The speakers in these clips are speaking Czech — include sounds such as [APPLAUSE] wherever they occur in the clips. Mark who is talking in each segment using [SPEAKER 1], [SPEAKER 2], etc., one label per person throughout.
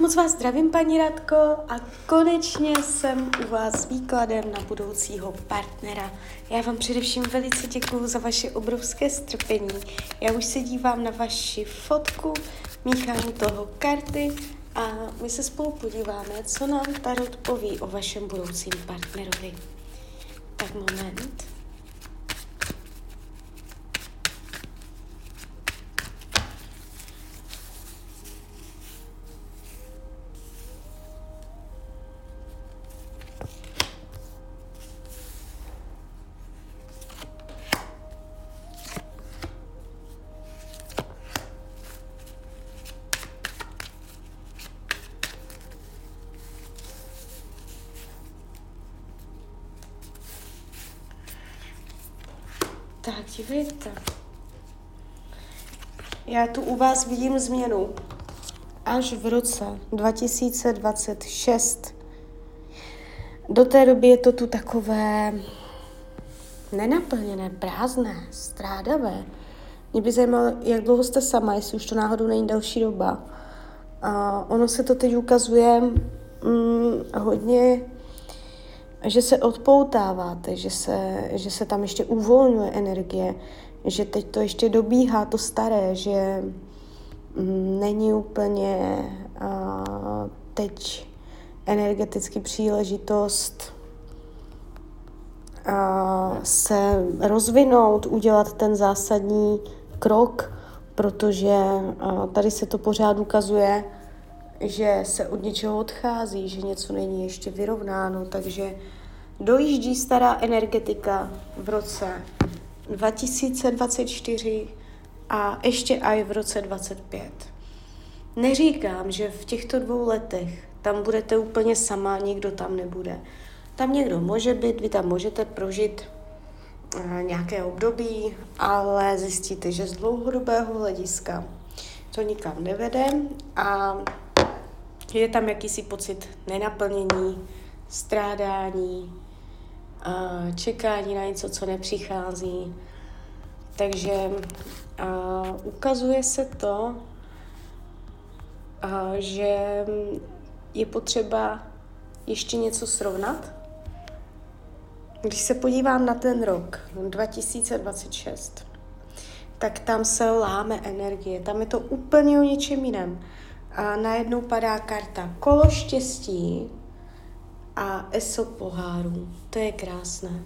[SPEAKER 1] Moc vás zdravím, paní Radko, a konečně jsem u vás s výkladem na budoucího partnera. Já vám především velice děkuji za vaše obrovské strpení. Já už se dívám na vaši fotku, míchám toho karty a my se spolu podíváme, co nám Tarot poví o vašem budoucím partnerovi. Tak moment. Tak, dívejte. Já tu u vás vidím změnu. Až v roce 2026. Do té doby je to tu takové nenaplněné, prázdné, strádavé. Mě by zajímalo, jak dlouho jste sama, jestli už to náhodou není další doba. A ono se to teď ukazuje mm, hodně že se odpoutáváte, že se, že se tam ještě uvolňuje energie, že teď to ještě dobíhá to staré, že mm, není úplně a, teď energeticky příležitost a, se rozvinout, udělat ten zásadní krok, protože a, tady se to pořád ukazuje, že se od něčeho odchází, že něco není ještě vyrovnáno, takže dojíždí stará energetika v roce 2024 a ještě i v roce 2025. Neříkám, že v těchto dvou letech tam budete úplně sama, nikdo tam nebude. Tam někdo může být, vy tam můžete prožít eh, nějaké období, ale zjistíte, že z dlouhodobého hlediska to nikam nevede a je tam jakýsi pocit nenaplnění, strádání, čekání na něco, co nepřichází. Takže ukazuje se to, že je potřeba ještě něco srovnat. Když se podívám na ten rok 2026, tak tam se láme energie, tam je to úplně o něčem jiném a najednou padá karta kolo štěstí a eso pohárů. To je krásné.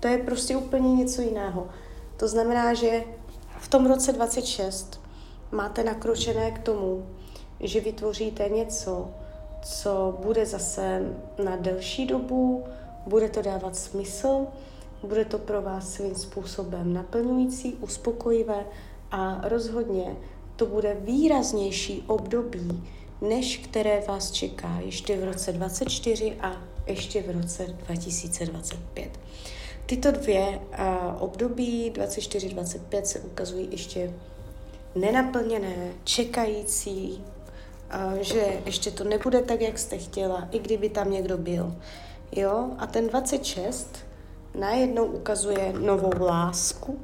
[SPEAKER 1] To je prostě úplně něco jiného. To znamená, že v tom roce 26 máte nakročené k tomu, že vytvoříte něco, co bude zase na delší dobu, bude to dávat smysl, bude to pro vás svým způsobem naplňující, uspokojivé a rozhodně to bude výraznější období, než které vás čeká ještě v roce 24 a ještě v roce 2025. Tyto dvě a, období 24-25 se ukazují ještě nenaplněné, čekající, a, že ještě to nebude tak, jak jste chtěla, i kdyby tam někdo byl. Jo? A ten 26 najednou ukazuje novou lásku,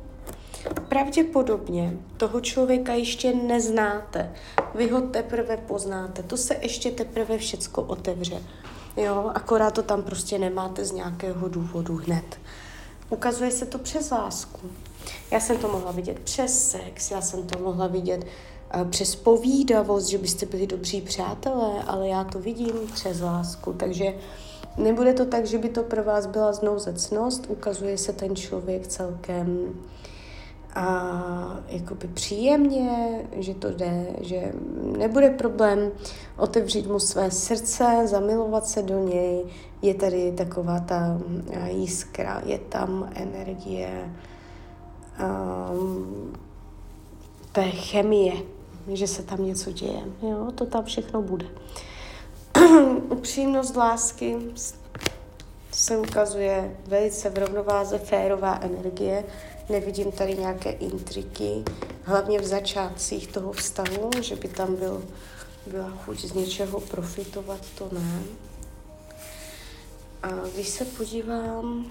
[SPEAKER 1] Pravděpodobně toho člověka ještě neznáte. Vy ho teprve poznáte. To se ještě teprve všecko otevře. Jo, akorát to tam prostě nemáte z nějakého důvodu hned. Ukazuje se to přes lásku. Já jsem to mohla vidět přes sex, já jsem to mohla vidět uh, přes povídavost, že byste byli dobří přátelé, ale já to vidím přes lásku. Takže nebude to tak, že by to pro vás byla znouzecnost, ukazuje se ten člověk celkem a jakoby příjemně, že to jde, že nebude problém otevřít mu své srdce, zamilovat se do něj. Je tady taková ta jiskra, je tam energie um, té chemie, že se tam něco děje. Jo, to tam všechno bude. [CLEARS THROAT] Upřímnost lásky se ukazuje velice v rovnováze férová energie, Nevidím tady nějaké intriky, hlavně v začátcích toho vztahu, že by tam byl, byla chuť z něčeho profitovat, to ne. A když se podívám,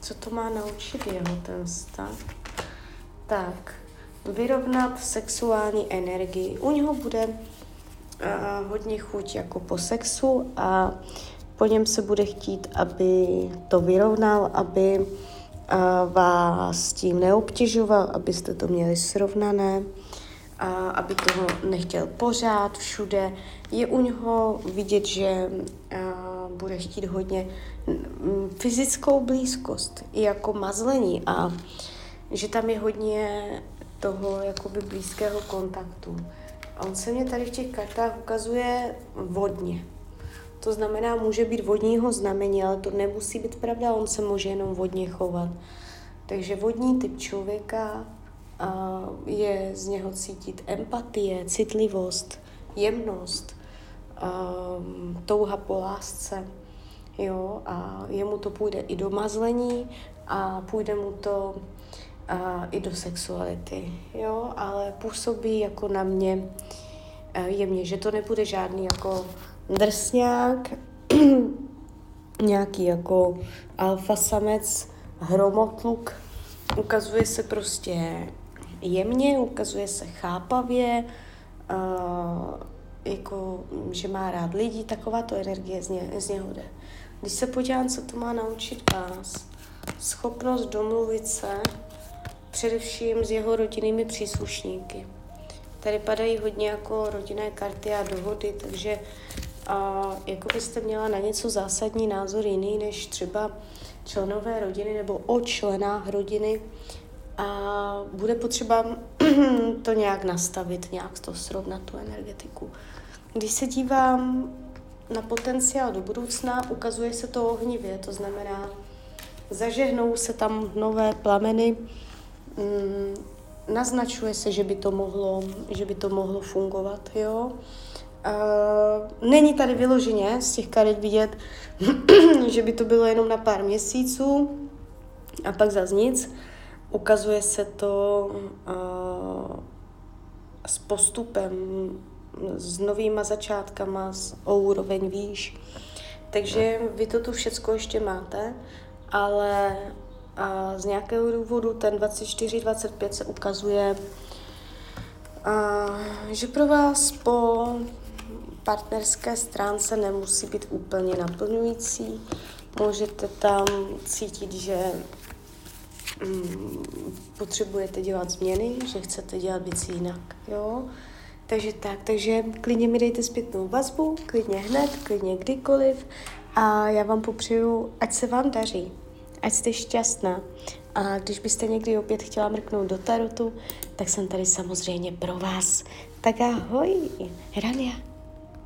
[SPEAKER 1] co to má naučit jeho ten vztah, tak vyrovnat sexuální energii. U něho bude uh, hodně chuť jako po sexu a po něm se bude chtít, aby to vyrovnal, aby uh, vás tím neobtěžoval, abyste to měli srovnané, a aby toho nechtěl pořád všude. Je u něho vidět, že uh, bude chtít hodně fyzickou blízkost, i jako mazlení a že tam je hodně toho jakoby blízkého kontaktu. On se mě tady v těch kartách ukazuje vodně. To znamená, může být vodního znamení, ale to nemusí být pravda, on se může jenom vodně chovat. Takže vodní typ člověka a je z něho cítit empatie, citlivost, jemnost, um, touha po lásce. Jo, a jemu to půjde i do mazlení a půjde mu to a, i do sexuality, jo, ale působí jako na mě jemně, že to nebude žádný jako drsňák, [CLEARS THROAT] nějaký jako alfa samec, hromotluk, ukazuje se prostě jemně, ukazuje se chápavě, uh, jako, že má rád lidi, taková to energie z, ně, z něho jde. Když se podívám, co to má naučit vás, schopnost domluvit se především s jeho rodinnými příslušníky. Tady padají hodně jako rodinné karty a dohody, takže a, jako byste měla na něco zásadní názor jiný než třeba členové rodiny nebo o členách rodiny a bude potřeba [CLEARS THROAT] to nějak nastavit, nějak to srovnat, tu energetiku. Když se dívám na potenciál do budoucna, ukazuje se to ohnivě, to znamená, zažehnou se tam nové plameny, mm, naznačuje se, že by to mohlo, že by to mohlo fungovat, jo. Uh, není tady vyloženě z těch karet vidět, [CLEARS THROAT] že by to bylo jenom na pár měsíců a pak zase nic. Ukazuje se to uh, s postupem, s novýma začátkama, s o úroveň výš. Takže vy to tu všecko ještě máte, ale a z nějakého důvodu ten 24-25 se ukazuje, a, že pro vás po partnerské stránce nemusí být úplně naplňující. Můžete tam cítit, že mm, potřebujete dělat změny, že chcete dělat věci jinak, jo. Takže tak, takže klidně mi dejte zpětnou vazbu, klidně hned, klidně kdykoliv a já vám popřeju, ať se vám daří ať jste šťastná. A když byste někdy opět chtěla mrknout do tarotu, tak jsem tady samozřejmě pro vás. Tak ahoj, Rania.